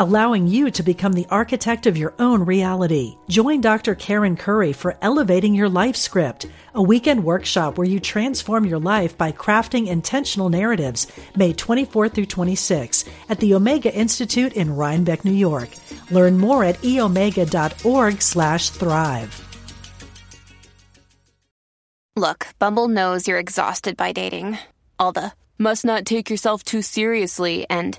allowing you to become the architect of your own reality. Join Dr. Karen Curry for Elevating Your Life Script, a weekend workshop where you transform your life by crafting intentional narratives, May 24 through 26 at the Omega Institute in Rhinebeck, New York. Learn more at eomega.org slash thrive. Look, Bumble knows you're exhausted by dating. All the must not take yourself too seriously and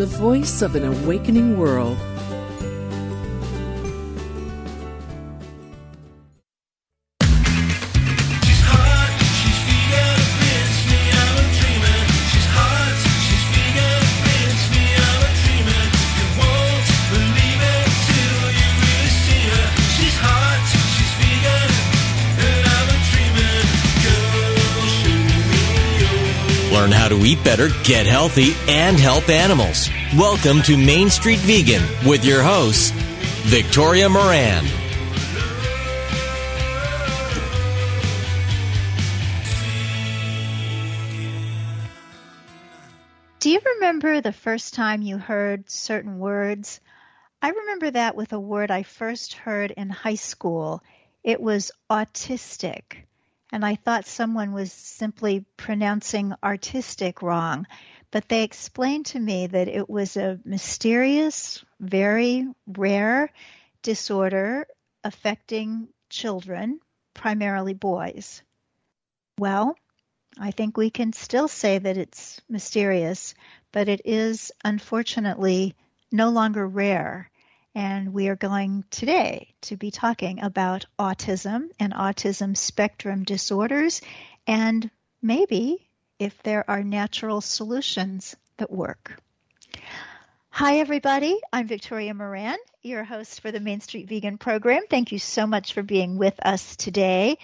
the voice of an awakening world. Learn how to eat better, get healthy, and help animals. Welcome to Main Street Vegan with your host, Victoria Moran. Do you remember the first time you heard certain words? I remember that with a word I first heard in high school. It was autistic. And I thought someone was simply pronouncing artistic wrong. But they explained to me that it was a mysterious, very rare disorder affecting children, primarily boys. Well, I think we can still say that it's mysterious, but it is unfortunately no longer rare. And we are going today to be talking about autism and autism spectrum disorders and maybe if there are natural solutions that work. Hi, everybody. I'm Victoria Moran, your host for the Main Street Vegan program. Thank you so much for being with us today.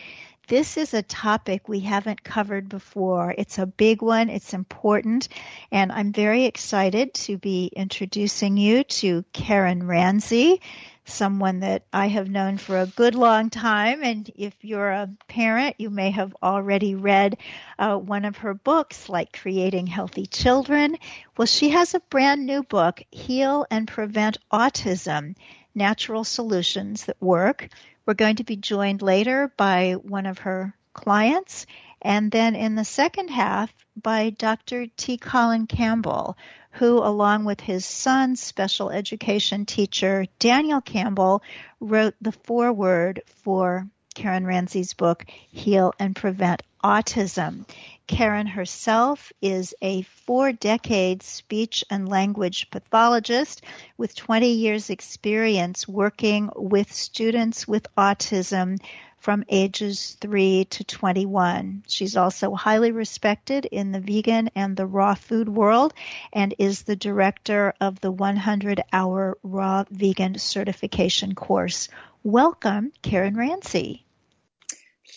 This is a topic we haven't covered before. It's a big one, it's important, and I'm very excited to be introducing you to Karen Ranzi, someone that I have known for a good long time. And if you're a parent, you may have already read uh, one of her books, like Creating Healthy Children. Well, she has a brand new book, Heal and Prevent Autism Natural Solutions That Work. We're going to be joined later by one of her clients, and then in the second half by Dr. T. Colin Campbell, who, along with his son, special education teacher Daniel Campbell, wrote the foreword for Karen Ranzi's book, Heal and Prevent Autism. Karen herself is a four decade speech and language pathologist with 20 years experience working with students with autism from ages 3 to 21. She's also highly respected in the vegan and the raw food world and is the director of the 100 hour raw vegan certification course. Welcome, Karen Ranzi.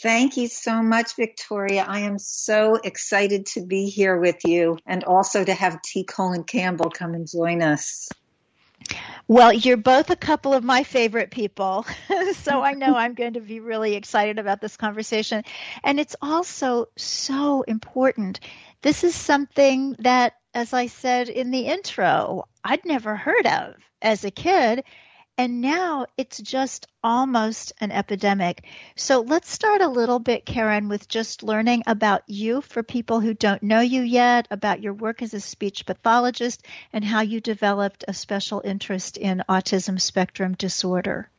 Thank you so much, Victoria. I am so excited to be here with you and also to have T. Colin Campbell come and join us. Well, you're both a couple of my favorite people. so I know I'm going to be really excited about this conversation. And it's also so important. This is something that, as I said in the intro, I'd never heard of as a kid. And now it's just almost an epidemic. So let's start a little bit, Karen, with just learning about you for people who don't know you yet, about your work as a speech pathologist, and how you developed a special interest in autism spectrum disorder.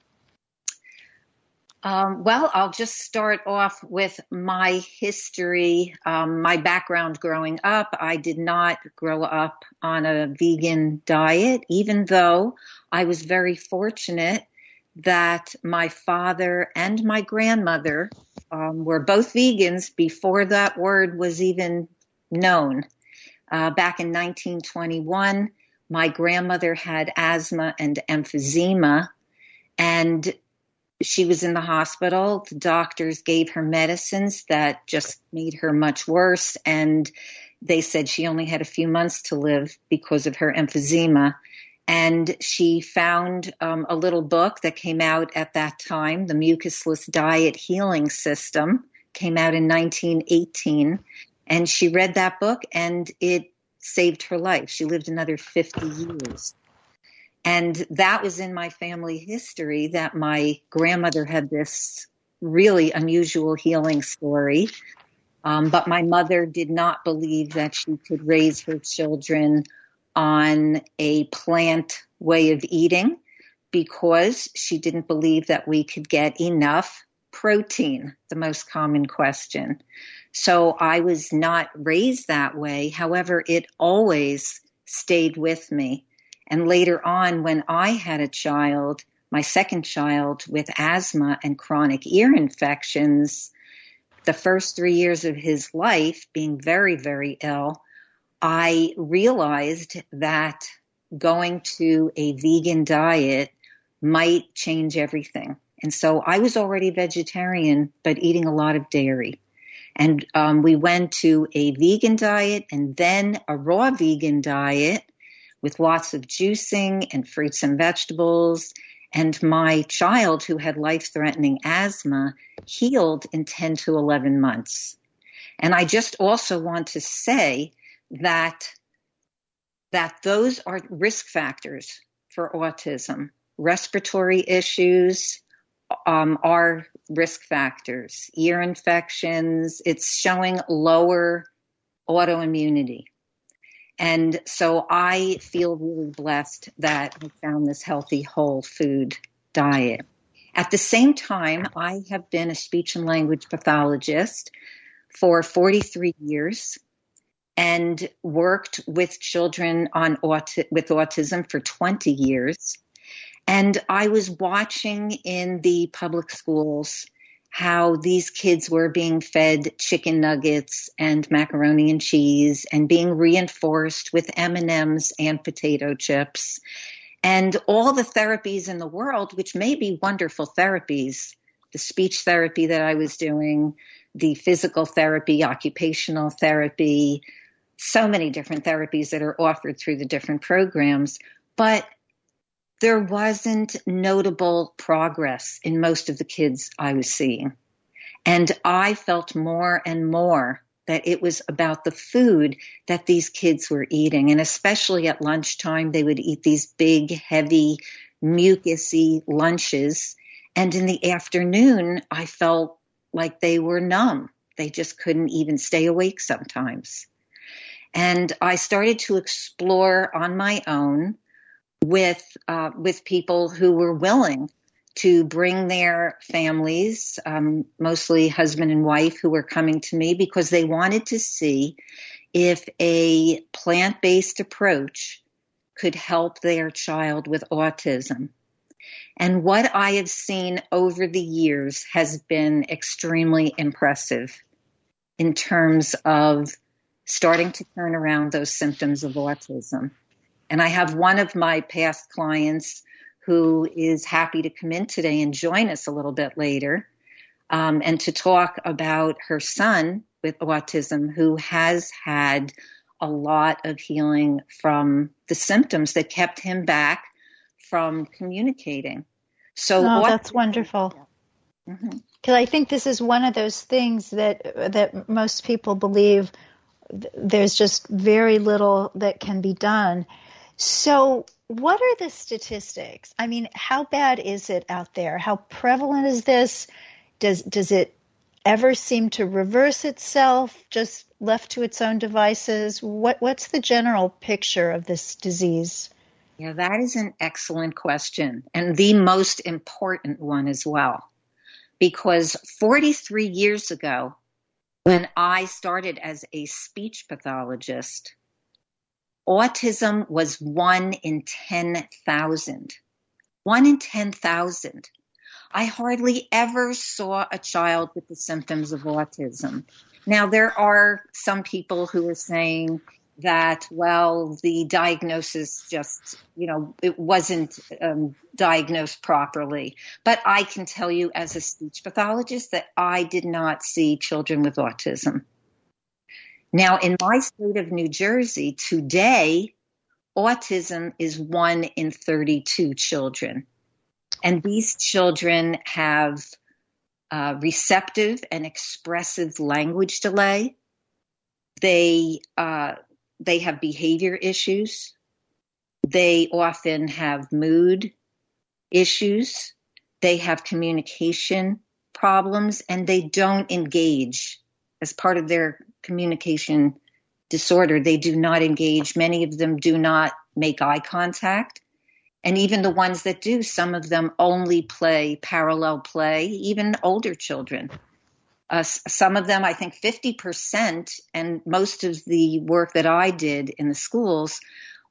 Um, well, I'll just start off with my history, um, my background growing up. I did not grow up on a vegan diet, even though I was very fortunate that my father and my grandmother um, were both vegans before that word was even known. Uh, back in 1921, my grandmother had asthma and emphysema, and she was in the hospital. The doctors gave her medicines that just made her much worse. And they said she only had a few months to live because of her emphysema. And she found um, a little book that came out at that time, the Mucusless Diet Healing System, came out in 1918. And she read that book and it saved her life. She lived another 50 years. And that was in my family history that my grandmother had this really unusual healing story. Um, but my mother did not believe that she could raise her children on a plant way of eating because she didn't believe that we could get enough protein, the most common question. So I was not raised that way. However, it always stayed with me. And later on, when I had a child, my second child with asthma and chronic ear infections, the first three years of his life being very, very ill, I realized that going to a vegan diet might change everything. And so I was already vegetarian, but eating a lot of dairy. And um, we went to a vegan diet and then a raw vegan diet with lots of juicing and fruits and vegetables. And my child, who had life threatening asthma, healed in 10 to 11 months. And I just also want to say that, that those are risk factors for autism. Respiratory issues um, are risk factors. Ear infections, it's showing lower autoimmunity. And so I feel really blessed that I found this healthy whole food diet. At the same time, I have been a speech and language pathologist for 43 years and worked with children on with autism for 20 years. And I was watching in the public schools how these kids were being fed chicken nuggets and macaroni and cheese and being reinforced with M&Ms and potato chips and all the therapies in the world which may be wonderful therapies the speech therapy that I was doing the physical therapy occupational therapy so many different therapies that are offered through the different programs. But there wasn't notable progress in most of the kids I was seeing. And I felt more and more that it was about the food that these kids were eating. And especially at lunchtime, they would eat these big, heavy, mucusy lunches. And in the afternoon, I felt like they were numb. They just couldn't even stay awake sometimes. And I started to explore on my own with uh, with people who were willing to bring their families, um, mostly husband and wife, who were coming to me because they wanted to see if a plant based approach could help their child with autism. And what I have seen over the years has been extremely impressive in terms of starting to turn around those symptoms of autism. And I have one of my past clients who is happy to come in today and join us a little bit later um, and to talk about her son with autism who has had a lot of healing from the symptoms that kept him back from communicating. So oh, that's wonderful. Because I think this is one of those things that that most people believe th- there's just very little that can be done. So, what are the statistics? I mean, how bad is it out there? How prevalent is this? Does does it ever seem to reverse itself just left to its own devices? What what's the general picture of this disease? Yeah, that is an excellent question and the most important one as well. because 43 years ago, when I started as a speech pathologist, autism was one in 10,000. One in 10,000. I hardly ever saw a child with the symptoms of autism. Now, there are some people who are saying that, well, the diagnosis just, you know, it wasn't um, diagnosed properly. But I can tell you as a speech pathologist that I did not see children with autism. Now, in my state of New Jersey, today, autism is one in 32 children. And these children have uh, receptive and expressive language delay. They uh, they have behavior issues. They often have mood issues. They have communication problems, and they don't engage as part of their communication disorder. They do not engage. Many of them do not make eye contact. And even the ones that do, some of them only play parallel play, even older children. Uh, some of them, I think 50%, and most of the work that I did in the schools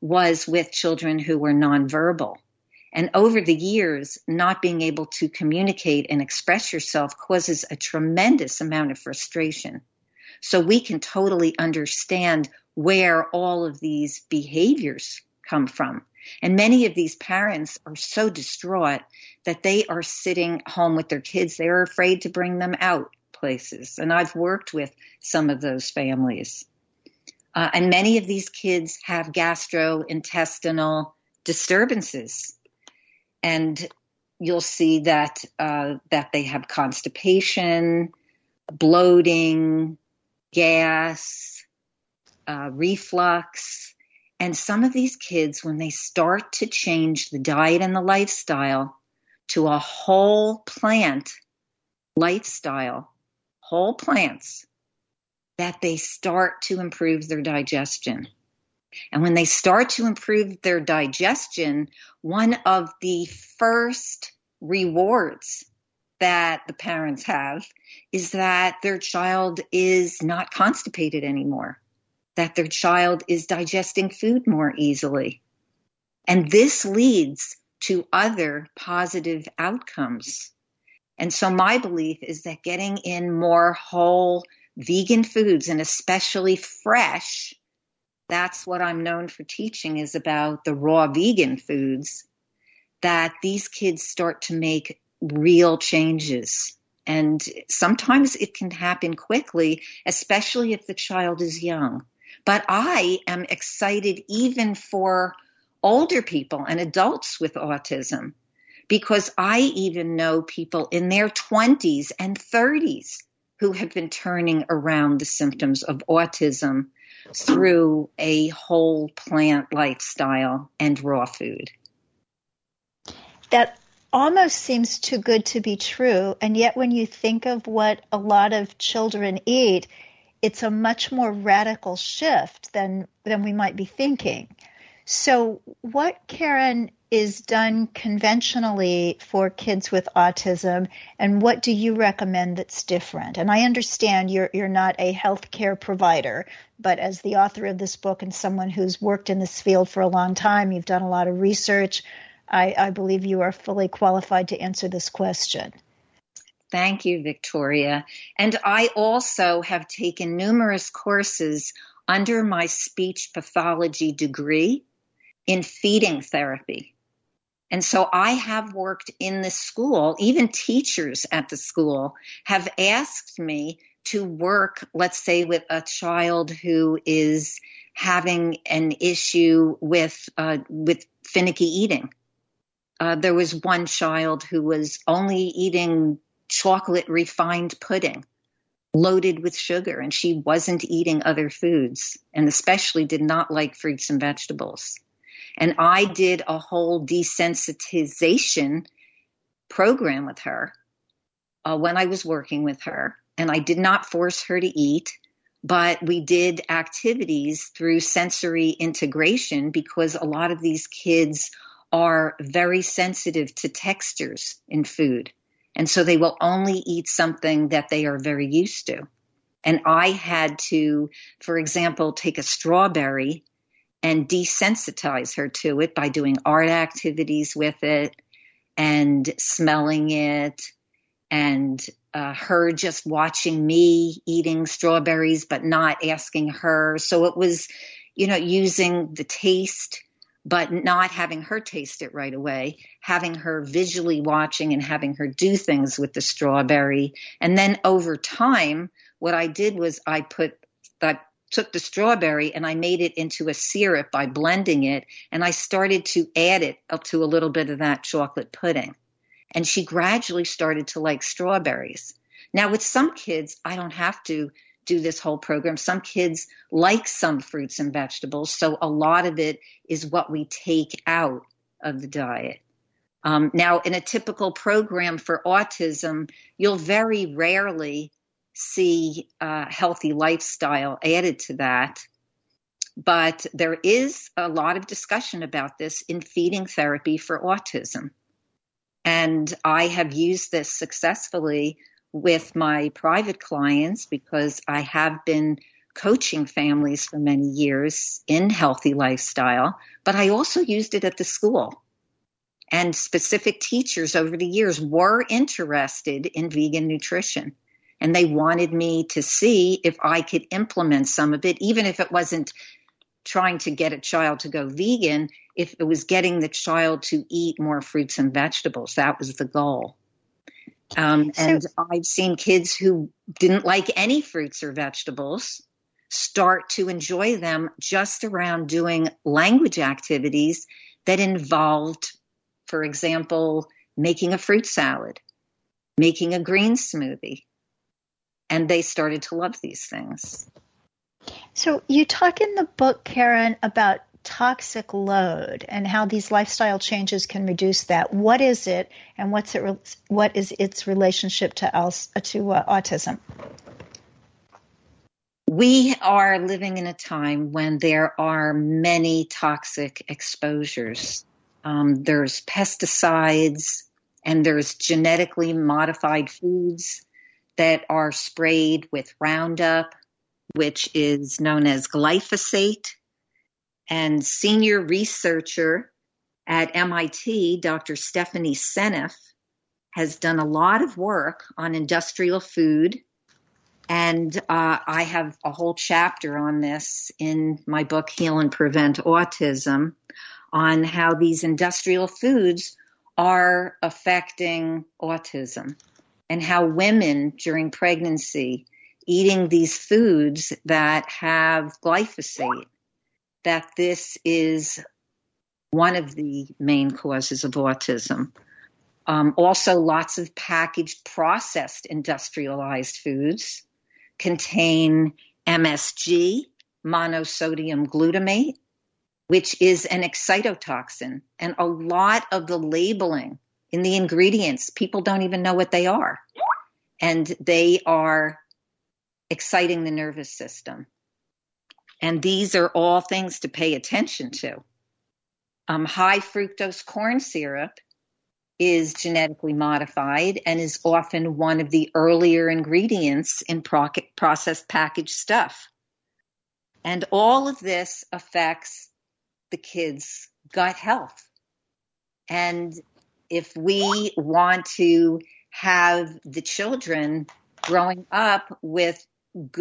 was with children who were nonverbal. And over the years, not being able to communicate and express yourself causes a tremendous amount of frustration. So we can totally understand where all of these behaviors come from. And many of these parents are so distraught that they are sitting home with their kids. They're afraid to bring them out places. And I've worked with some of those families. Uh, and many of these kids have gastrointestinal disturbances. And you'll see that uh, that they have constipation, bloating, gas, uh, reflux. And some of these kids, when they start to change the diet and the lifestyle to a whole plant lifestyle, whole plants, that they start to improve their digestion. And when they start to improve their digestion, one of the first rewards that the parents have is that their child is not constipated anymore, that their child is digesting food more easily. And this leads to other positive outcomes. And so my belief is that getting in more whole vegan foods and especially fresh, that's what I'm known for teaching is about the raw vegan foods, that these kids start to make real changes. And sometimes it can happen quickly, especially if the child is young. But I am excited even for older people and adults with autism because I even know people in their 20s and 30s who have been turning around the symptoms of autism through a whole plant lifestyle and raw food. That almost seems too good to be true. And yet, when you think of what a lot of children eat, it's a much more radical shift than, than we might be thinking. So, what, Karen, is done conventionally for kids with autism, and what do you recommend that's different? And I understand you're you're not a healthcare provider, but as the author of this book and someone who's worked in this field for a long time, you've done a lot of research. I, I believe you are fully qualified to answer this question. Thank you, Victoria. And I also have taken numerous courses under my speech pathology degree in feeding therapy. And so I have worked in the school, even teachers at the school have asked me to work, let's say, with a child who is having an issue with, uh, with finicky eating. Uh, there was one child who was only eating chocolate refined pudding loaded with sugar and she wasn't eating other foods and especially did not like fruits and vegetables. And I did a whole desensitization program with her uh, when I was working with her. And I did not force her to eat, but we did activities through sensory integration because a lot of these kids are very sensitive to textures in food. And so they will only eat something that they are very used to. And I had to, for example, take a strawberry and desensitize her to it by doing art activities with it and smelling it and uh, her just watching me eating strawberries but not asking her. So it was, you know, using the taste but not having her taste it right away, having her visually watching and having her do things with the strawberry. And then over time, what I did was I put, I took the strawberry and I made it into a syrup by blending it and I started to add it up to a little bit of that chocolate pudding. And she gradually started to like strawberries. Now with some kids, I don't have to do this whole program. Some kids like some fruits and vegetables, so a lot of it is what we take out of the diet. Um, now, in a typical program for autism, you'll very rarely see a healthy lifestyle added to that. But there is a lot of discussion about this in feeding therapy for autism. And I have used this successfully with my private clients because I have been coaching families for many years in healthy lifestyle, but I also used it at the school. And specific teachers over the years were interested in vegan nutrition. And they wanted me to see if I could implement some of it, even if it wasn't trying to get a child to go vegan, if it was getting the child to eat more fruits and vegetables. That was the goal. Um, and so, I've seen kids who didn't like any fruits or vegetables start to enjoy them just around doing language activities that involved, for example, making a fruit salad, making a green smoothie. And they started to love these things. So you talk in the book, Karen, about toxic load and how these lifestyle changes can reduce that. What is it, and what's it? What is its relationship to else, to uh, autism? We are living in a time when there are many toxic exposures. Um, there's pesticides and there's genetically modified foods that are sprayed with Roundup, which is known as glyphosate and senior researcher at MIT, Dr. Stephanie Seneff, has done a lot of work on industrial food. And uh, I have a whole chapter on this in my book, Heal and Prevent Autism, on how these industrial foods are affecting autism and how women during pregnancy eating these foods that have glyphosate that this is one of the main causes of autism. Um, also, lots of packaged, processed, industrialized foods contain MSG, monosodium glutamate, which is an excitotoxin. And a lot of the labeling in the ingredients, people don't even know what they are. And they are exciting the nervous system. And these are all things to pay attention to. Um, high fructose corn syrup is genetically modified and is often one of the earlier ingredients in pro- processed packaged stuff. And all of this affects the kids' gut health. And if we want to have the children growing up with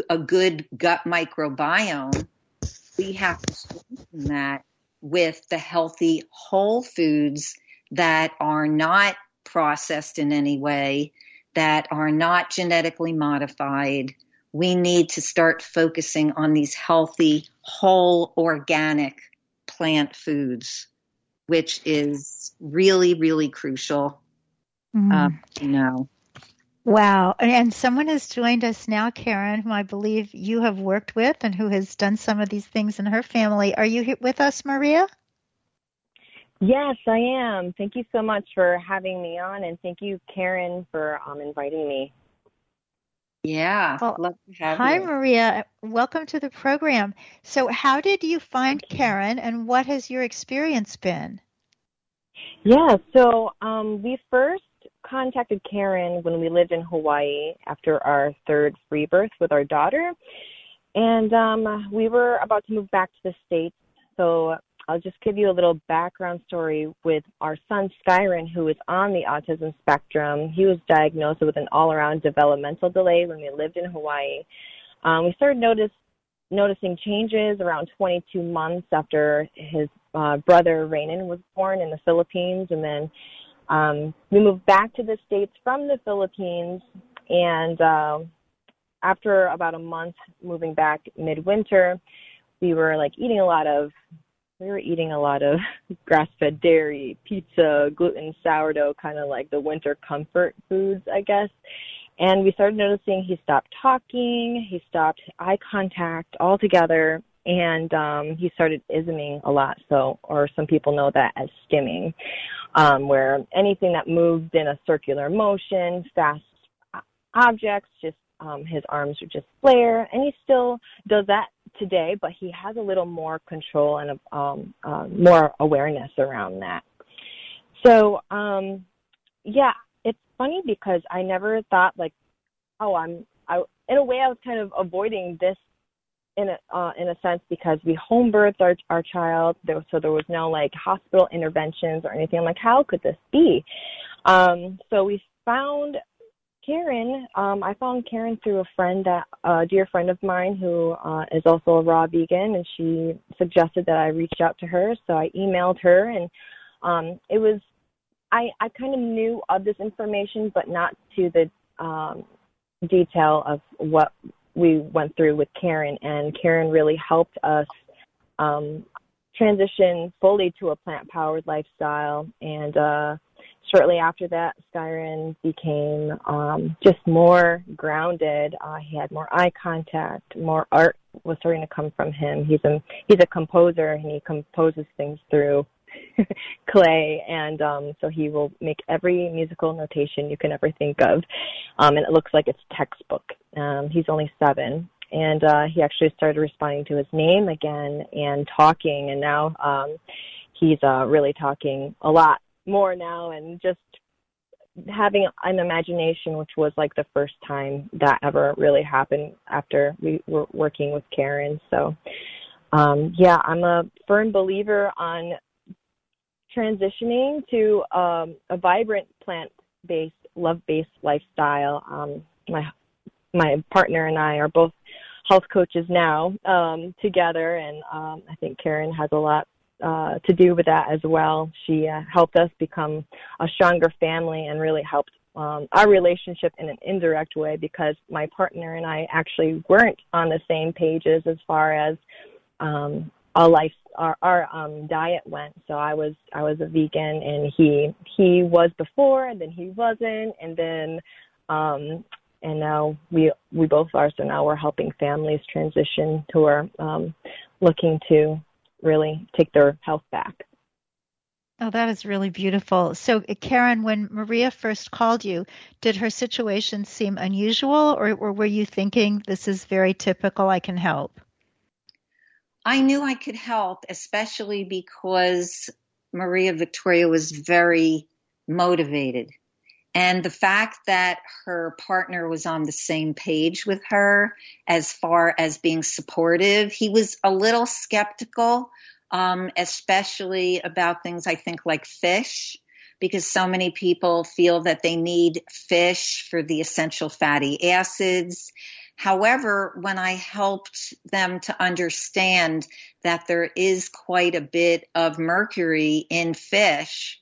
a good gut microbiome, we have to strengthen that with the healthy whole foods that are not processed in any way, that are not genetically modified. We need to start focusing on these healthy, whole, organic plant foods, which is really, really crucial. Mm. Uh, you know. Wow. And someone has joined us now, Karen, whom I believe you have worked with and who has done some of these things in her family. Are you here with us, Maria? Yes, I am. Thank you so much for having me on, and thank you, Karen, for um, inviting me. Yeah. Well, hi, you. Maria. Welcome to the program. So, how did you find Karen, and what has your experience been? Yeah. So, um, we first contacted Karen when we lived in Hawaii after our third free birth with our daughter. And um, we were about to move back to the States. So I'll just give you a little background story with our son Skyron, who is on the autism spectrum. He was diagnosed with an all around developmental delay when we lived in Hawaii. Um, we started notice, noticing changes around 22 months after his uh, brother Rainin was born in the Philippines, and then um, we moved back to the states from the Philippines. And uh, after about a month moving back midwinter, we were like eating a lot of we were eating a lot of grass-fed dairy, pizza, gluten, sourdough, kind of like the winter comfort foods, I guess. And we started noticing he stopped talking, he stopped eye contact altogether, and um, he started isming a lot. So, or some people know that as stimming, um, where anything that moved in a circular motion, fast objects, just um, his arms would just flare, and he still does that today, but he has a little more control and um, uh, more awareness around that. So, um, yeah, it's funny because I never thought like, oh, I'm. I in a way I was kind of avoiding this in a uh, in a sense because we home birthed our our child, there, so there was no like hospital interventions or anything. I'm like, how could this be? Um, so we found Karen, um, I found Karen through a friend that a dear friend of mine who uh, is also a raw vegan, and she suggested that I reach out to her. So I emailed her, and um, it was I I kind of knew of this information, but not to the um, detail of what we went through with Karen, and Karen really helped us um, transition fully to a plant powered lifestyle and. uh shortly after that, Skyron became um, just more grounded. Uh, he had more eye contact, more art was starting to come from him. He's a he's a composer, and he composes things through clay, and um, so he will make every musical notation you can ever think of, um, and it looks like it's textbook. Um, he's only seven, and uh, he actually started responding to his name again and talking, and now um, he's uh, really talking a lot more now and just having an imagination which was like the first time that ever really happened after we were working with Karen. So um yeah I'm a firm believer on transitioning to um a vibrant plant based love based lifestyle um my my partner and I are both health coaches now um together and um I think Karen has a lot uh, to do with that as well. She uh, helped us become a stronger family and really helped um, our relationship in an indirect way because my partner and I actually weren't on the same pages as far as um, our life, our, our um, diet went. So I was I was a vegan and he he was before and then he wasn't and then um, and now we we both are. So now we're helping families transition are um, looking to really take their health back. Oh, that is really beautiful. So, Karen, when Maria first called you, did her situation seem unusual, or, or were you thinking this is very typical? I can help. I knew I could help, especially because Maria Victoria was very motivated. And the fact that her partner was on the same page with her as far as being supportive, he was a little skeptical, um, especially about things I think like fish, because so many people feel that they need fish for the essential fatty acids. However, when I helped them to understand that there is quite a bit of mercury in fish,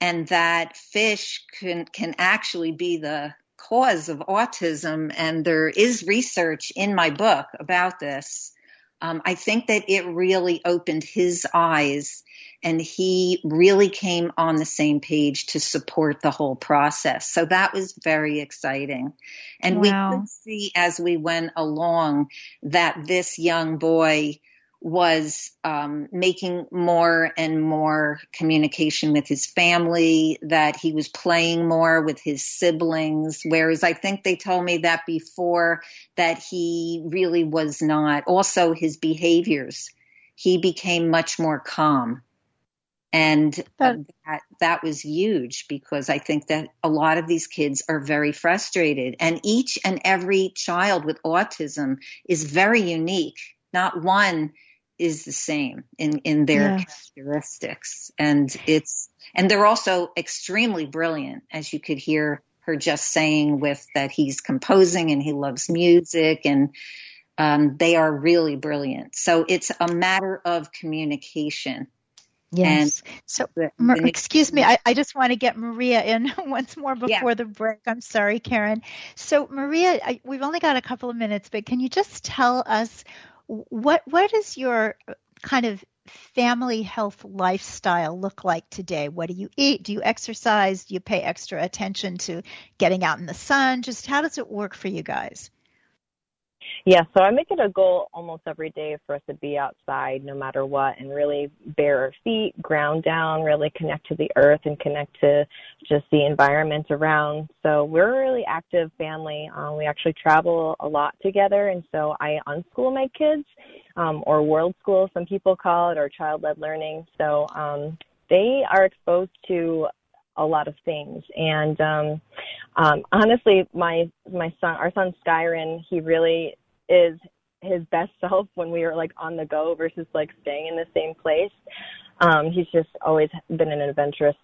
and that fish can can actually be the cause of autism and there is research in my book about this um, i think that it really opened his eyes and he really came on the same page to support the whole process so that was very exciting and Wow. we could see as we went along that this young boy was um, making more and more communication with his family, that he was playing more with his siblings. Whereas I think they told me that before that he really was not. Also, his behaviors, he became much more calm. And That- that, that was huge because I think that a lot of these kids are very frustrated. And each and every child with autism is very unique. Not one is the same in, in their Yes. characteristics. And it's, and they're also extremely brilliant, as you could hear her just saying with that he's composing and he loves music and um, they are really brilliant. So it's a matter of communication. Yes. so, The- the- excuse me, I, I just want to get Maria in once more Yeah. before the break. I'm sorry, Karen. So, Maria, I, we've only got a couple of minutes, but can you just tell us what what is your uh, kind of family health lifestyle look like today? What do you eat? Do you exercise? Do you pay extra attention to getting out in the sun? Just how does it work for you guys? Yeah, so I make it a goal almost every day for us to be outside no matter what and really bare our feet, ground down, really connect to the earth and connect to just the environment around. So we're a really active family. Um, we actually travel a lot together, and so I unschool my kids, um, or world school, some people call it, or child led learning. So um, they are exposed to a lot of things. And um, um, honestly, my my son, our son Skyrin, he really is his best self when we are like on the go versus like staying in the same place. Um, he's just always been an adventurous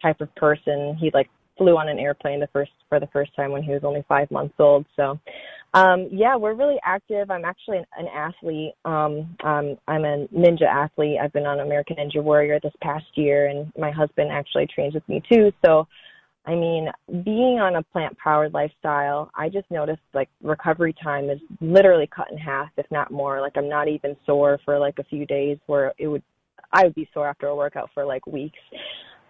type of person. He like flew on an airplane the first for the first time when he was only five months old. So um, yeah, we're really active. I'm actually an, an athlete. Um, um, I'm a ninja athlete. I've been on American Ninja Warrior this past year, and my husband actually trains with me too. So I mean, being on a plant powered lifestyle, I just noticed like recovery time is literally cut in half, if not more. Like I'm not even sore for like a few days where it would, I would be sore after a workout for like weeks.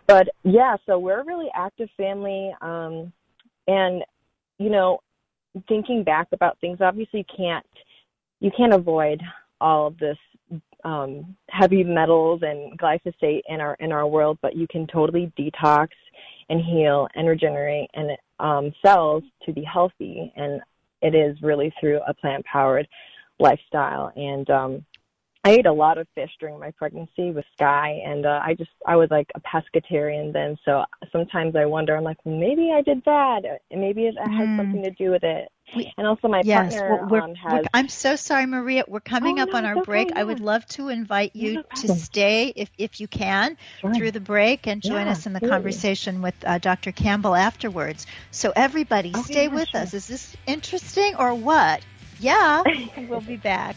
But yeah, so we're a really active family. Um, and, you know, thinking back about things, obviously you can't, you can't avoid all of this um, heavy metals and glyphosate in our in our world, but you can totally detox and heal and regenerate and um, cells to be healthy. And it is really through a plant powered lifestyle. And um, I ate a lot of fish during my pregnancy with Sky, and uh, I just I was like a pescatarian then. So sometimes I wonder, I'm like, maybe I did that. Maybe it has Mm. something to do with it. We- And also, my Yes, partner we're, um, we're- has. I'm so sorry, Maria. We're coming Oh, up no, on our okay, break. I would love to invite you No to stay, if if you can, Sure. through the break and join Yeah, us in the absolutely. conversation with uh, Dr. Campbell afterwards. So everybody, Okay, stay yeah, with sure. us. Is this interesting or what? Yeah, we'll be back.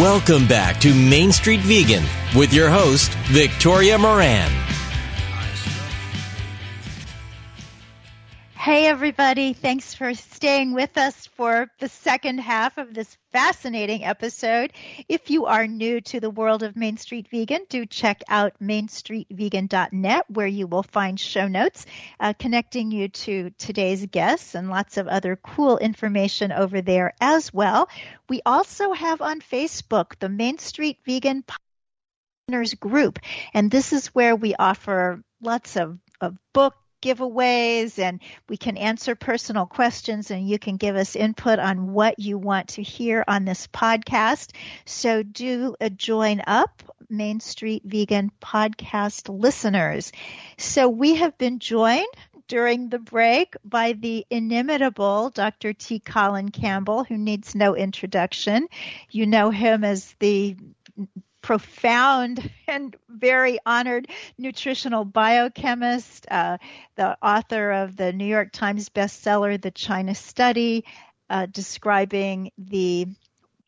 Welcome back to Main Street Vegan with your host, Victoria Moran. Hey, everybody. Thanks for staying with us for the second half of this fascinating episode. If you are new to the world of Main Street Vegan, do check out mainstreetvegan.net where you will find show notes uh, connecting you to today's guests and lots of other cool information over there as well. We also have on Facebook the Main Street Vegan Partners Group, and this is where we offer lots of, of book giveaways and we can answer personal questions and you can give us input on what you want to hear on this podcast. So do uh, join up Main Street Vegan podcast listeners. So we have been joined during the break by the inimitable Dr. T. Colin Campbell, who needs no introduction. You know him as the profound and very honored nutritional biochemist, uh, the author of the New York Times bestseller, The China Study, uh, describing the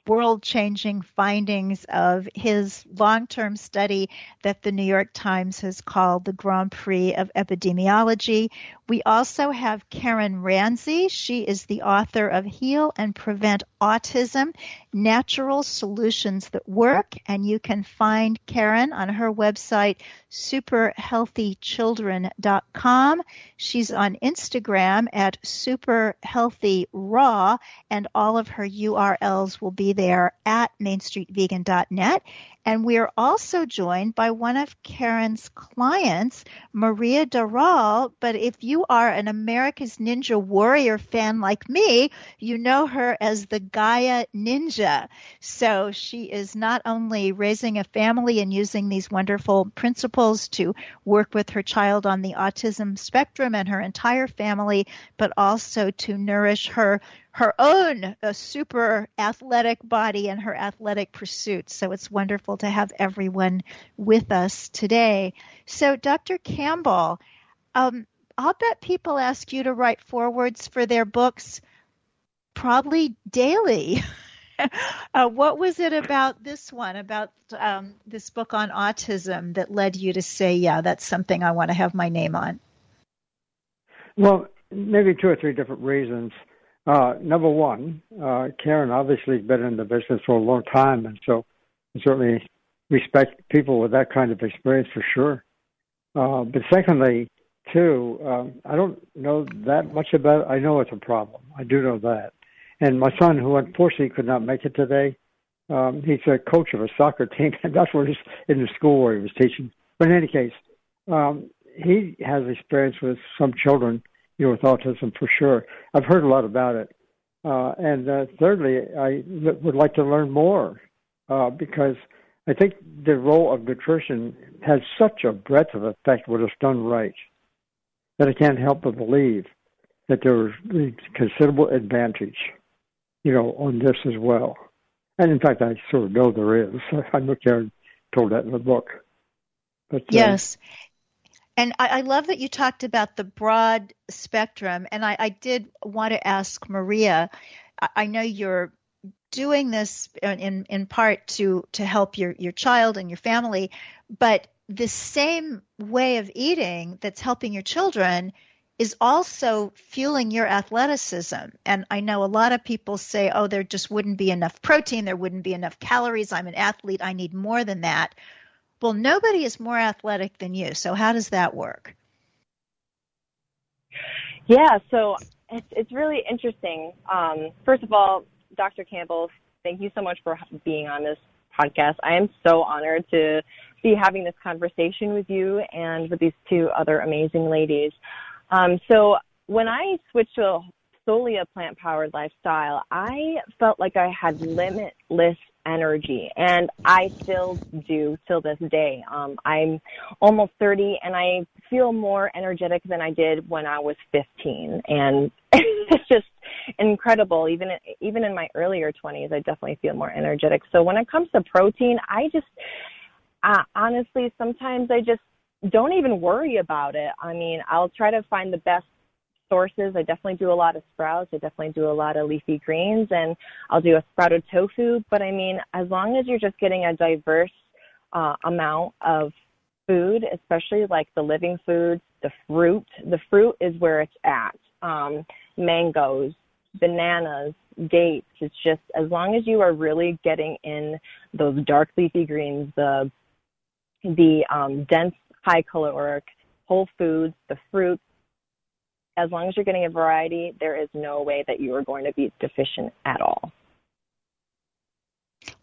world changing findings of his long term study that the New York Times has called the Grand Prix of Epidemiology. We also have Karen Ranzi. She is the author of Heal and Prevent Autism Natural Solutions That Work. And you can find Karen on her website, superhealthychildren.com. She's on Instagram at superhealthyraw, and all of her URLs will be there at mainstreetvegan.net. And we are also joined by one of Karen's clients, Maria Doral. But if you are an America's Ninja Warrior fan like me, you know her as the Gaia Ninja. So she is not only raising a family and using these wonderful principles to work with her child on the autism spectrum and her entire family, but also to nourish her her own uh, super athletic body and her athletic pursuits. So it's wonderful to have everyone with us today. So, Dr. Campbell, um, I'll bet people ask you to write forewords for their books probably daily. uh, what was it about this one, about um, this book on autism, that led you to say, yeah, that's something I want to have my name on? Well, maybe two or three different reasons. Uh, number one, uh, Karen obviously has been in the business for a long time, and so certainly respect people with that kind of experience for sure. Uh, but secondly, too, um, I don't know that much about it. I know it's a problem. I do know that. And my son, who unfortunately could not make it today, um, he's a coach of a soccer team, and that's where he's in the school where he was teaching. But in any case, um, he has experience with some children you know, with autism for sure. I've heard a lot about it. Uh, and uh, thirdly, I would like to learn more uh, because I think the role of nutrition has such a breadth of effect when it's done right that I can't help but believe that there is considerable advantage, you know, on this as well. And in fact, I sort of know there is. I know Karen told that in the book. But, yes. And I, I, love that you talked about the broad spectrum. And I, I did want to ask Maria. I, I, know you're doing this in in part to to help your your child and your family, but the same way of eating that's helping your children is also fueling your athleticism. And I know a lot of people say, "Oh, there just wouldn't be enough protein, there wouldn't be enough calories. I'm an athlete, I need more than that." Well, nobody is more athletic than you. So how does that work? Yeah, so it's it's really interesting. Um, first of all, Dr. Campbell, thank you so much for being on this podcast. I am so honored to be having this conversation with you and with these two other amazing ladies. Um, so when I switched to a solely a plant powered lifestyle, I felt like I had limitless energy and I still do till this day. Um, I'm almost 30 and I feel more energetic than I did when I was 15 and it's just incredible. Even, even in my earlier 20s, I definitely feel more energetic. So when it comes to protein, I just, uh, honestly, sometimes I just don't even worry about it. I mean, I'll try to find the best sources. I definitely do a lot of sprouts. I definitely do a lot of leafy greens and I'll do a sprouted tofu. But I mean, as long as you're just getting a diverse uh, amount of food, especially like the living foods, the fruit, the fruit is where it's at. Um, mangoes, bananas, dates. It's just as long as you are really getting in those dark leafy greens, the the um, dense high caloric whole foods, the fruits, as long as you're getting a variety, there is no way that you are going to be deficient at all.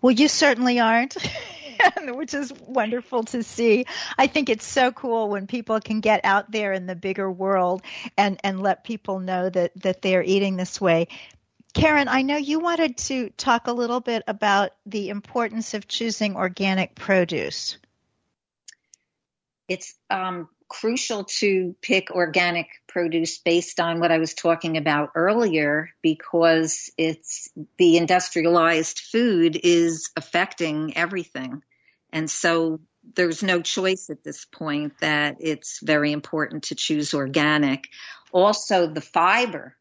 Well, you certainly aren't. which is wonderful to see. I think it's so cool when people can get out there in the bigger world and, and let people know that, that they're eating this way. Karen, I know you wanted to talk a little bit about the importance of choosing organic produce. It's um, crucial to pick organic produce based on what I was talking about earlier because it's the industrialized food is affecting everything. And so there's no choice at this point that it's very important to choose organic. Also the fiber.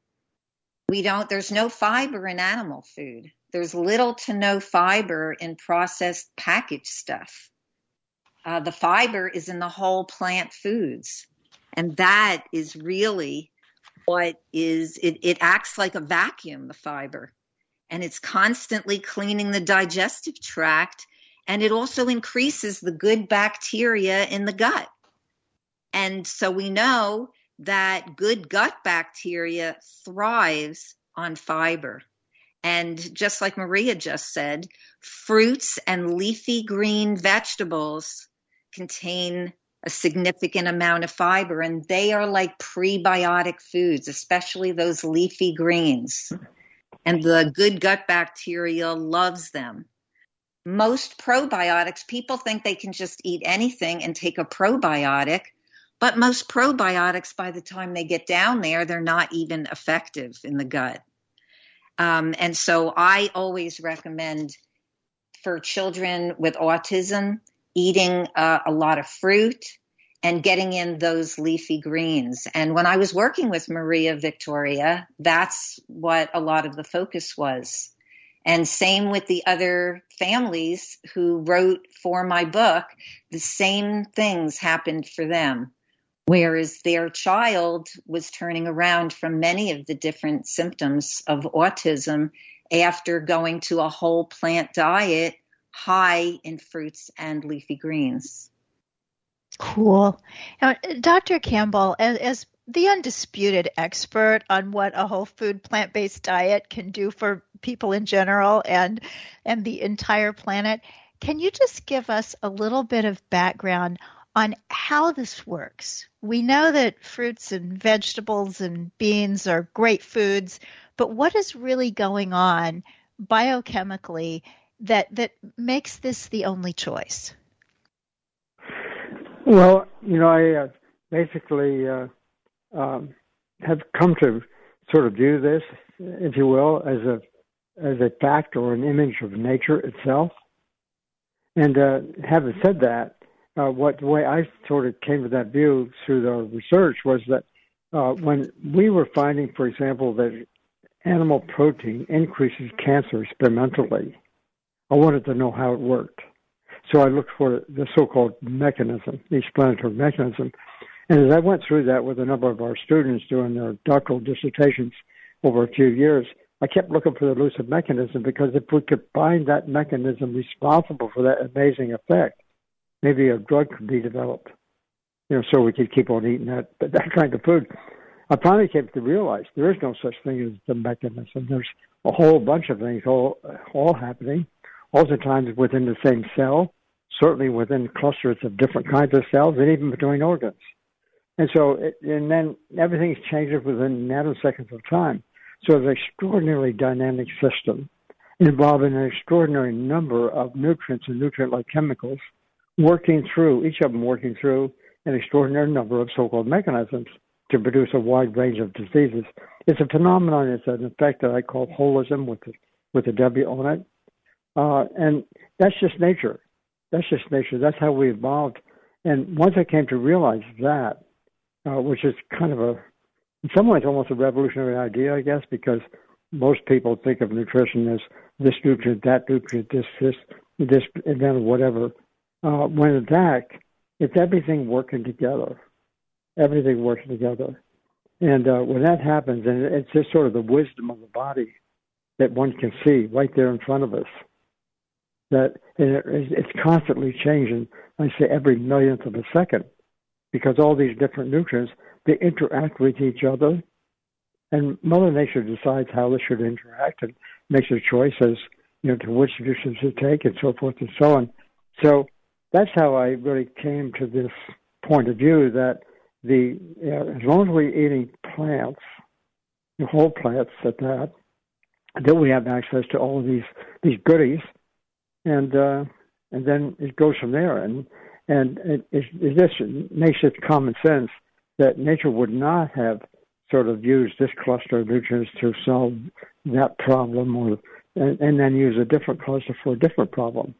We don't there's no fiber in animal food. there's little to no fiber in processed packaged stuff. Uh, the fiber is in the whole plant foods. And that is really what is, it, it acts like a vacuum, the fiber. And it's constantly cleaning the digestive tract. And it also increases the good bacteria in the gut. And so we know that good gut bacteria thrives on fiber. And just like Maria just said, fruits and leafy green vegetables contain a significant amount of fiber and they are like prebiotic foods, especially those leafy greens. And the good gut bacteria loves them. Most probiotics, people think they can just eat anything and take a probiotic, but most probiotics, by the time they get down there, they're not even effective in the gut. Um, and so I always recommend for children with autism eating uh, a lot of fruit and getting in those leafy greens. And when I was working with Maria Victoria, that's what a lot of the focus was. And same with the other families who wrote for my book, the same things happened for them. Whereas their child was turning around from many of the different symptoms of autism after going to a whole plant diet high in fruits and leafy greens. Cool. Now, Dr. Campbell, as, as the undisputed expert on what a whole food plant-based diet can do for people in general and and the entire planet, can you just give us a little bit of background on how this works? We know that fruits and vegetables and beans are great foods, but what is really going on biochemically that that makes this the only choice? Well, you know, I uh, basically uh, um, have come to sort of view this, if you will, as a as a fact or an image of nature itself. And uh, having said that, uh, what the way I sort of came to that view through the research was that uh, when we were finding, for example, that animal protein increases cancer experimentally, I wanted to know how it worked. So I looked for the so-called mechanism, the explanatory mechanism. And as I went through that with a number of our students doing their doctoral dissertations over a few years, I kept looking for the elusive mechanism because if we could find that mechanism responsible for that amazing effect, maybe a drug could be developed. You know, so we could keep on eating that that kind of food. I finally came to realize there is no such thing as the mechanism. There's a whole bunch of things all all happening, all the times within the same cell, certainly within clusters of different kinds of cells, and even between organs. And so, it, and then everything's changing within nanoseconds of time. So it's an extraordinarily dynamic system involving an extraordinary number of nutrients and nutrient-like chemicals working through, each of them working through an extraordinary number of so-called mechanisms to produce a wide range of diseases. It's a phenomenon. It's an effect that I call wholism with the, with a W on it. Uh, and that's just nature. That's just nature. That's how we evolved. And once I came to realize that, uh, which is kind of a, in some ways, almost a revolutionary idea, I guess, because most people think of nutrition as this nutrient, that nutrient, this, this, this, and then whatever. Uh, when in fact, it's everything working together, everything working together. And uh, when that happens, and it's just sort of the wisdom of the body that one can see right there in front of us, that it's constantly changing. I say every millionth of a second, because all these different nutrients they interact with each other, and Mother Nature decides how they should interact and makes their choices, you know, to which nutrients to take and so forth and so on. So that's how I really came to this point of view that the you know, as long as we're eating plants, whole plants at that, that we have access to all of these these goodies, and uh, and then it goes from there. And and it, it, it just makes it common sense that nature would not have sort of used this cluster of nutrients to solve that problem, or and, and then use a different cluster for a different problem.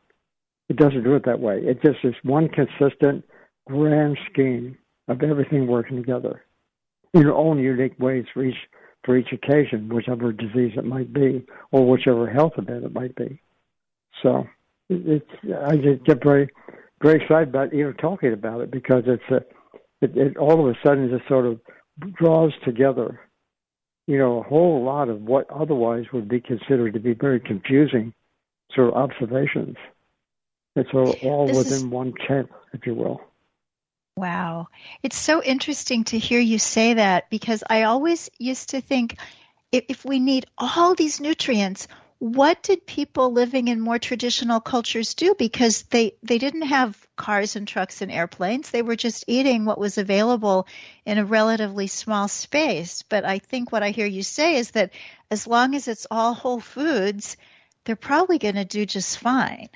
It doesn't do it that way. It just is one consistent grand scheme of everything working together in own unique ways for each for each occasion, whichever disease it might be, or whichever health event it might be. So it's I just get very very excited about even talking about it because it's a it, it all of a sudden just sort of draws together, you know, a whole lot of what otherwise would be considered to be very confusing sort of observations. It's all, all within is- one channel, if you will. Wow. It's so interesting to hear you say that because I always used to think if, if we need all these nutrients, what did people living in more traditional cultures do? Because they, they didn't have cars and trucks and airplanes. They were just eating what was available in a relatively small space. But I think what I hear you say is that as long as it's all whole foods, they're probably going to do just fine.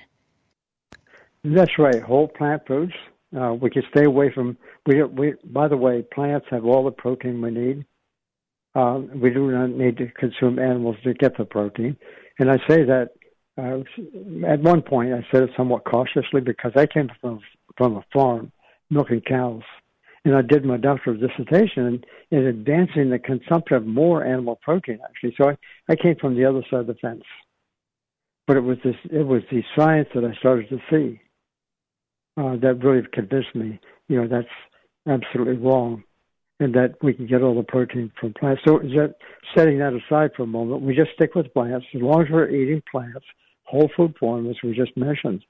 That's right. Whole plant foods. Uh, we can stay away from. We, we. By the way, plants have all the protein we need. Uh, we do not need to consume animals to get the protein. And I say that uh, at one point I said it somewhat cautiously because I came from from a farm milking cows, and I did my doctoral dissertation in, in advancing the consumption of more animal protein actually. So I, I came from the other side of the fence. But it was this. It was the science that I started to see uh, that really convinced me, you know, that's absolutely wrong, and that we can get all the protein from plants. So, that, setting that aside for a moment, we just stick with plants as long as we're eating plants, whole food form, as we just mentioned,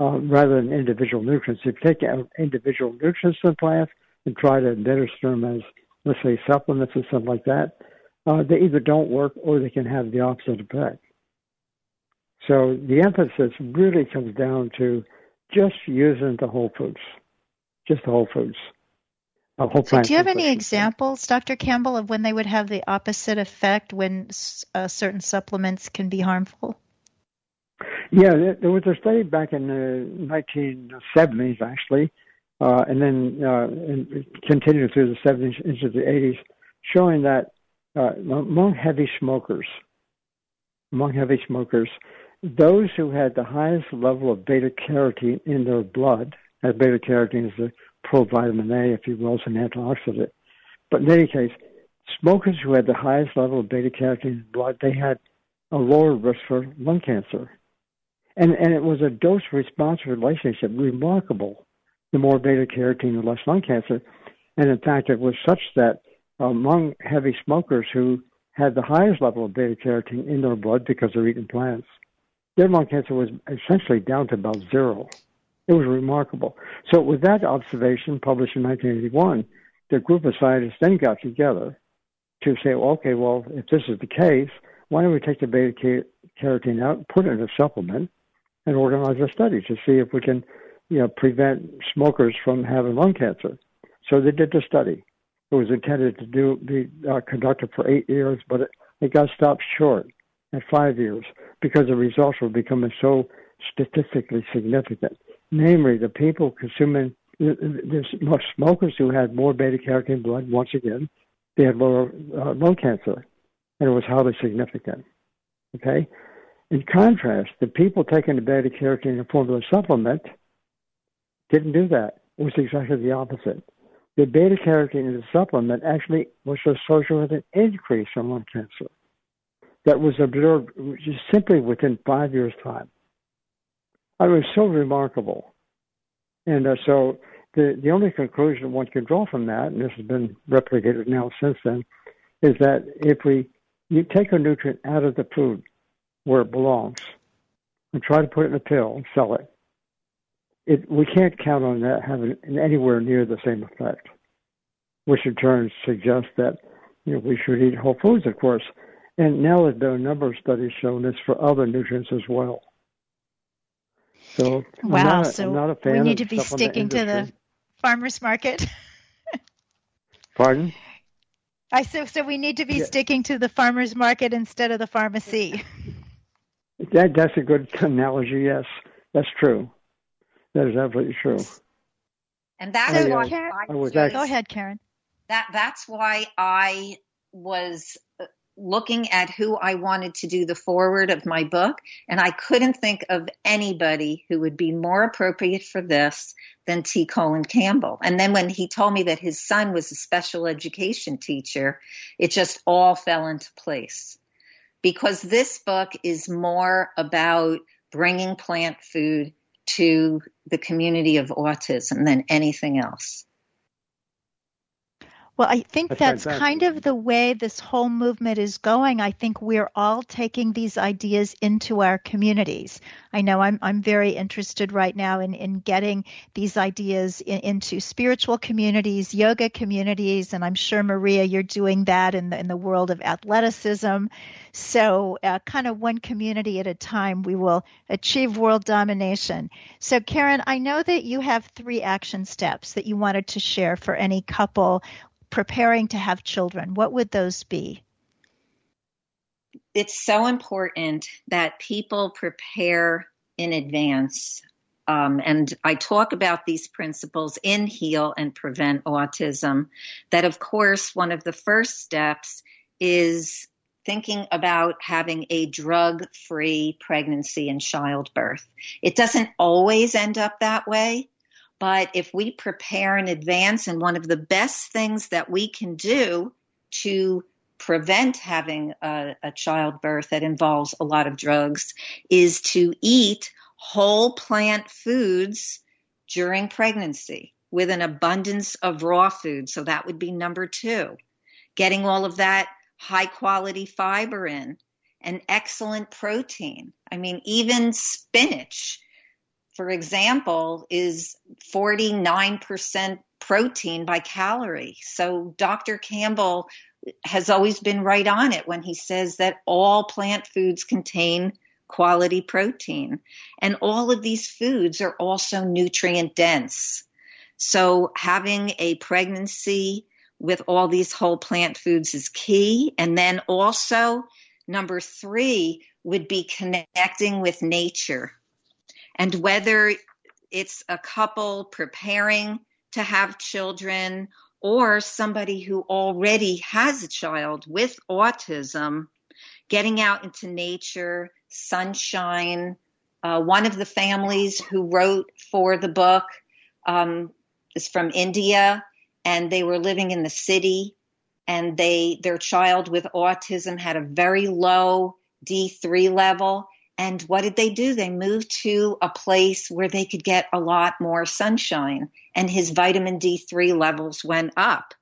uh, rather than individual nutrients. If you take out individual nutrients from plants and try to administer them as, let's say, supplements or something like that, uh, they either don't work or they can have the opposite effect. So the emphasis really comes down to just using the whole foods, just the whole foods. So, do you have any examples, Dr. Campbell, of when they would have the opposite effect when uh, certain supplements can be harmful? Yeah, there, was a study back in the 1970s, actually, uh, and then uh, and it continued through the 70s into the 80s, showing that uh, among heavy smokers, among heavy smokers, those who had the highest level of beta carotene in their blood, and beta carotene is a provitamin A, if you will, it's an antioxidant. But in any case, smokers who had the highest level of beta carotene in blood, they had a lower risk for lung cancer. And and it was a dose response relationship, remarkable. The more beta carotene, the less lung cancer. And in fact, it was such that among heavy smokers who had the highest level of beta carotene in their blood because they're eating plants, their lung cancer was essentially down to about zero. It was remarkable. So, with that observation published in 1981, the group of scientists then got together to say, well, okay, well, if this is the case, why don't we take the beta carotene out, put it in a supplement, and organize a study to see if we can, you know, prevent smokers from having lung cancer. So they did the study. It was intended to do be uh, conducted for eight years, but it, it got stopped short at five years because the results were becoming so statistically significant. Namely, the people consuming the, the the smokers who had more beta carotene blood, once again, they had lower uh, lung cancer, and it was highly significant. Okay. In contrast, the people taking the beta carotene in the form of a supplement didn't do that. It was exactly the opposite. The beta carotene in the supplement actually was associated with an increase in lung cancer that was observed just simply within five years' time. It was so remarkable. And uh, so the, the only conclusion one can draw from that, and this has been replicated now since then, is that if we you take a nutrient out of the food where it belongs and try to put it in a pill and sell it, it we can't count on that having anywhere near the same effect, which in turn suggests that you know we should eat whole foods, of course. And now there's been a number of studies showing this for other nutrients as well. So I'm Wow. not so I'm not a fan we need to be sticking to the farmers market. Pardon? I so so we need to be Yeah. sticking to the farmers market instead of the pharmacy. That that's a good analogy. Yes, that's true. That is absolutely true. And that's I, uh, why Karen- I I was was- actually- Go ahead, Karen. that that's why I was looking at who I wanted to do the foreword of my book, and I couldn't think of anybody who would be more appropriate for this than T. Colin Campbell. And then when he told me that his son was a special education teacher, it just all fell into place. Because this book is more about bringing plant food to the community of autism than anything else. Well, I think That's that's, kind of the way this whole movement is going. I think we're all taking these ideas into our communities. I know I'm I'm very interested right now in in getting these ideas in, into spiritual communities, yoga communities, and I'm sure Maria, you're doing that in the in the world of athleticism. So, uh, kind of one community at a time, we will achieve world domination. So, Karen, I know that you have three action steps that you wanted to share for any couple preparing to have children, what would those be? It's so important that people prepare in advance. Um, and I talk about these principles in Heal and Prevent Autism. That, of course, one of the first steps is thinking about having a drug free pregnancy and childbirth. It doesn't always end up that way, but if we prepare in advance, and one of the best things that we can do to prevent having a, a childbirth that involves a lot of drugs is to eat whole plant foods during pregnancy with an abundance of raw food. So that would be number two. Getting all of that high quality fiber in and excellent protein. I mean, even spinach, for example, is 49% protein by calorie. So Dr. Campbell has always been right on it when he says that all plant foods contain quality protein. And all of these foods are also nutrient dense. So having a pregnancy with all these whole plant foods is key. And then also, number three would be connecting with nature. And whether it's a couple preparing to have children or somebody who already has a child with autism, getting out into nature, sunshine. Uh, one of the families who wrote for the book um, is from India, and they were living in the city, and they their child with autism had a very low D3 level. And what did they do? They moved to a place where they could get a lot more sunshine, and his vitamin D3 levels went up,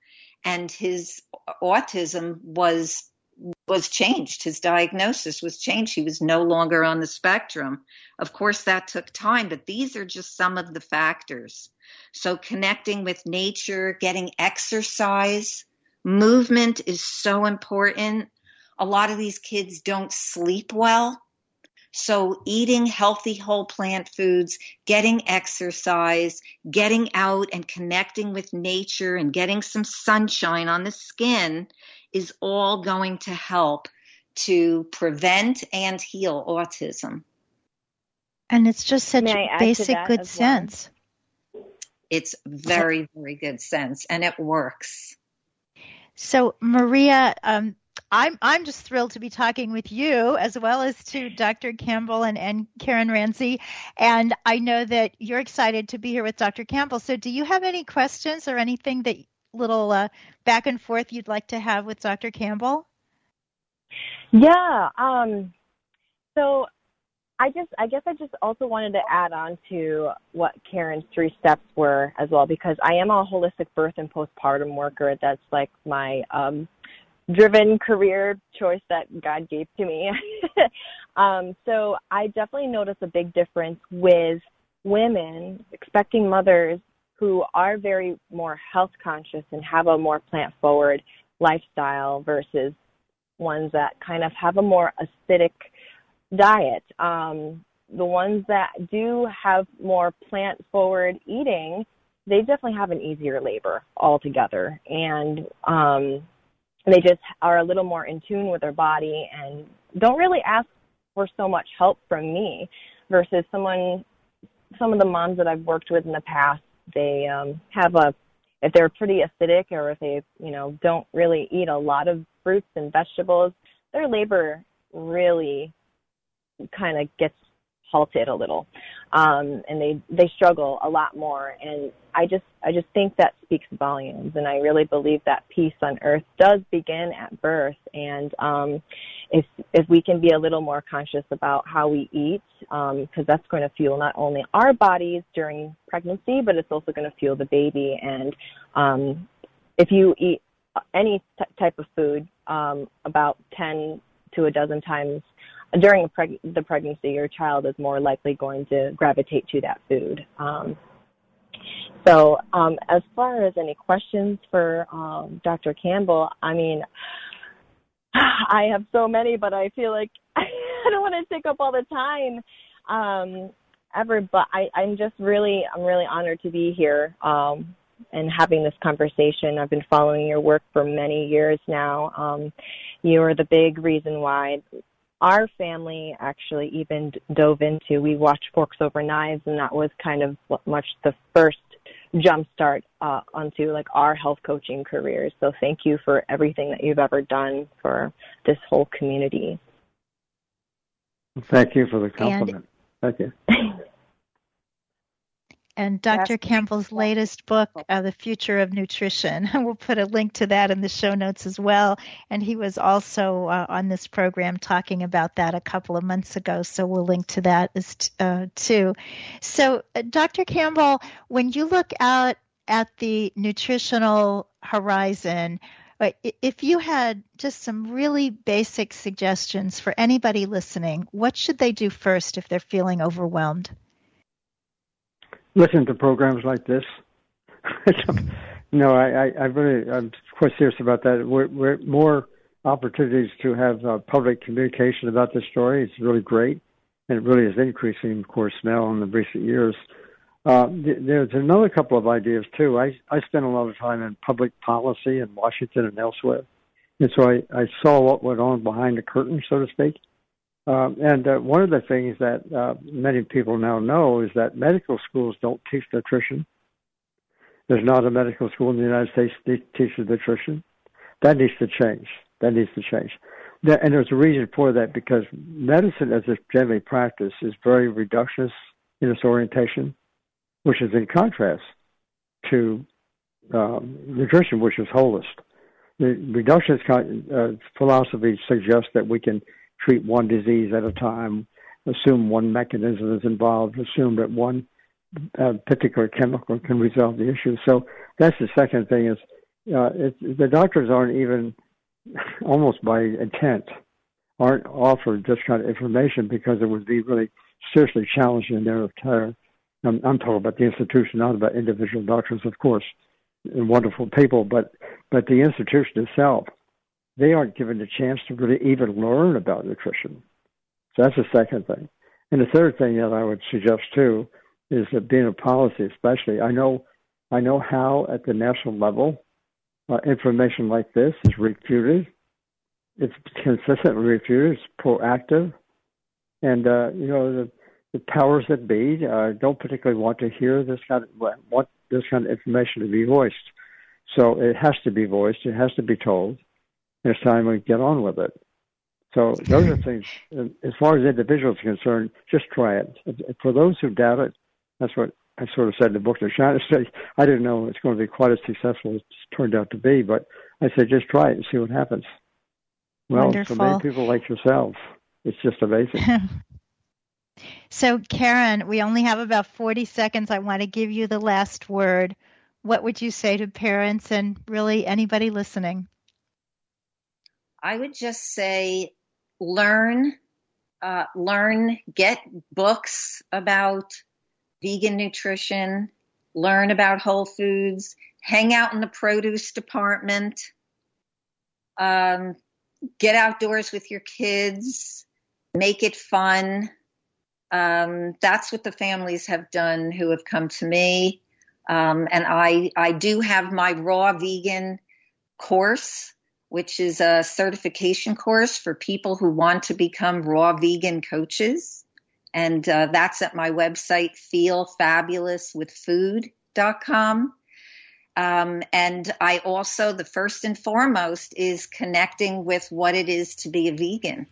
and his autism was was changed. His diagnosis was changed. He was no longer on the spectrum. Of course, that took time, but these are just some of the factors. So, connecting with nature, getting exercise, movement is so important. A lot of these kids don't sleep well. So, eating healthy whole plant foods, getting exercise, getting out and connecting with nature and getting some sunshine on the skin is all going to help to prevent and heal autism. And it's just such May I add to basic good as well? sense. It's very, very good sense and it works. So, Maria, um, I'm I'm just thrilled to be talking with you as well as to Dr. Campbell and, and Karen Ranzi. And I know that you're excited to be here with Dr. Campbell. So, do you have any questions or anything that little uh, back and forth you'd like to have with Dr. Campbell? Yeah. Um, so I just, I guess I just also wanted to add on to what Karen's three steps were as well, because I am a holistic birth and postpartum worker. That's like my um, driven career choice that God gave to me. um, so I definitely notice a big difference with women, expecting mothers who are very more health conscious and have a more plant forward lifestyle versus ones that kind of have a more acidic diet. Um, the ones that do have more plant forward eating, they definitely have an easier labor altogether. And um, they just are a little more in tune with their body and don't really ask for so much help from me versus someone some of the moms that I've worked with in the past, they um have a if they're pretty acidic or if they, you know, don't really eat a lot of fruits and vegetables, their labor really kind of gets halted a little um and they they struggle a lot more. And i just i just think that speaks volumes. And i really believe that peace on earth does begin at birth. And um if if we can be a little more conscious about how we eat um because that's going to fuel not only our bodies during pregnancy but it's also going to fuel the baby. And um if you eat any t- type of food um about 10 to a dozen times during preg- the pregnancy, your child is more likely going to gravitate to that food. Um, so, um, as far as any questions for um, Dr. Campbell, I mean, I have so many, but I feel like I don't want to take up all the time um, ever. But I, I'm just really, I'm really honored to be here um, and having this conversation. I've been following your work for many years now. Um, you are the big reason why our family actually even dove into. We watched Forks Over Knives, and that was kind of much the first jump start uh, onto like our health coaching careers. So thank you for everything that you've ever done for this whole community. Thank you for the compliment. Thank you. And Dr. Campbell's latest book, uh, The Future of Nutrition. We'll put a link to that in the show notes as well. And he was also uh, on this program talking about that a couple of months ago. So we'll link to that as t- uh, too. So, uh, Dr. Campbell, when you look out at the nutritional horizon, uh, if you had just some really basic suggestions for anybody listening, what should they do first if they're feeling overwhelmed? Listen to programs like this. no, I, I, I really, I'm quite serious about that. We're, we're more opportunities to have uh, public communication about this story. It's really great, and it really is increasing, of course, now in the recent years. Uh, th- there's another couple of ideas too. I I spent a lot of time in public policy in Washington and elsewhere, and so I, I saw what went on behind the curtain, so to speak. Um, and uh, one of the things that uh, many people now know is that medical schools don't teach nutrition. There's not a medical school in the United States that teaches nutrition. That needs to change. That needs to change. And there's a reason for that because medicine, as it's generally practiced, is very reductionist in its orientation, which is in contrast to um, nutrition, which is holist. The reductionist uh, philosophy suggests that we can treat one disease at a time, assume one mechanism is involved, assume that one uh, particular chemical can resolve the issue. So that's the second thing is uh, it, the doctors aren't even almost by intent aren't offered this kind of information because it would be really seriously challenging their entire. I'm, I'm talking about the institution, not about individual doctors, of course, and wonderful people, but but the institution itself they aren't given the chance to really even learn about nutrition. So that's the second thing. And the third thing that I would suggest too is that being a policy, especially, I know, I know how at the national level, uh, information like this is refuted. It's consistently refuted. It's proactive, and uh, you know the, the powers that be uh, don't particularly want to hear this kind of want this kind of information to be voiced. So it has to be voiced. It has to be told it's time we get on with it. So those are things. As far as individuals are concerned, just try it. For those who doubt it, that's what I sort of said in the book to Study. I didn't know it's going to be quite as successful as it turned out to be, but I said just try it and see what happens. Well, Wonderful. so many people like yourself. It's just amazing. so, Karen, we only have about 40 seconds. I want to give you the last word. What would you say to parents and really anybody listening? I would just say learn, uh, learn, get books about vegan nutrition, learn about whole foods, hang out in the produce department, um, get outdoors with your kids, make it fun. Um, that's what the families have done who have come to me. Um, and I, I do have my raw vegan course which is a certification course for people who want to become raw vegan coaches. And uh, that's at my website, feelfabulouswithfood.com. Um, and I also, the first and foremost, is connecting with what it is to be a vegan.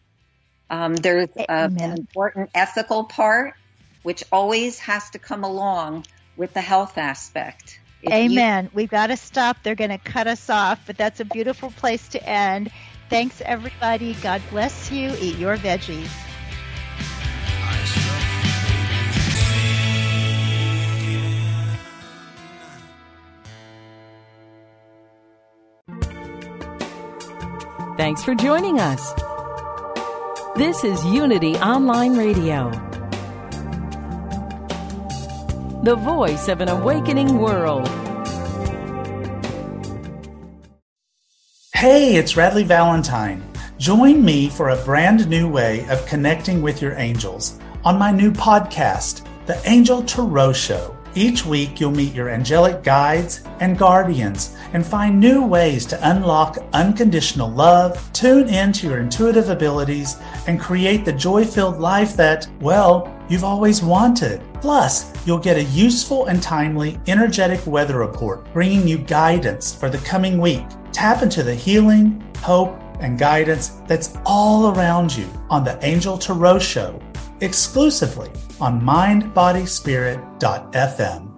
Um, there's an important ethical part, which always has to come along with the health aspect. If you- Amen. We've got to stop. They're going to cut us off, but that's a beautiful place to end. Thanks, everybody. God bless you. Eat your veggies. Thanks for joining us. This is Unity Online Radio, the voice of an awakening world. Hey, it's Radleigh Valentine. Join me for a brand new way of connecting with your angels on my new podcast, The Angel Tarot Show. Each week, you'll meet your angelic guides and guardians and find new ways to unlock unconditional love, tune into your intuitive abilities, and create the joy filled life that, well, you've always wanted. Plus, you'll get a useful and timely energetic weather report bringing you guidance for the coming week. Tap into the healing, hope, and guidance that's all around you on the Angel Tarot Show exclusively on mindbodyspirit.fm.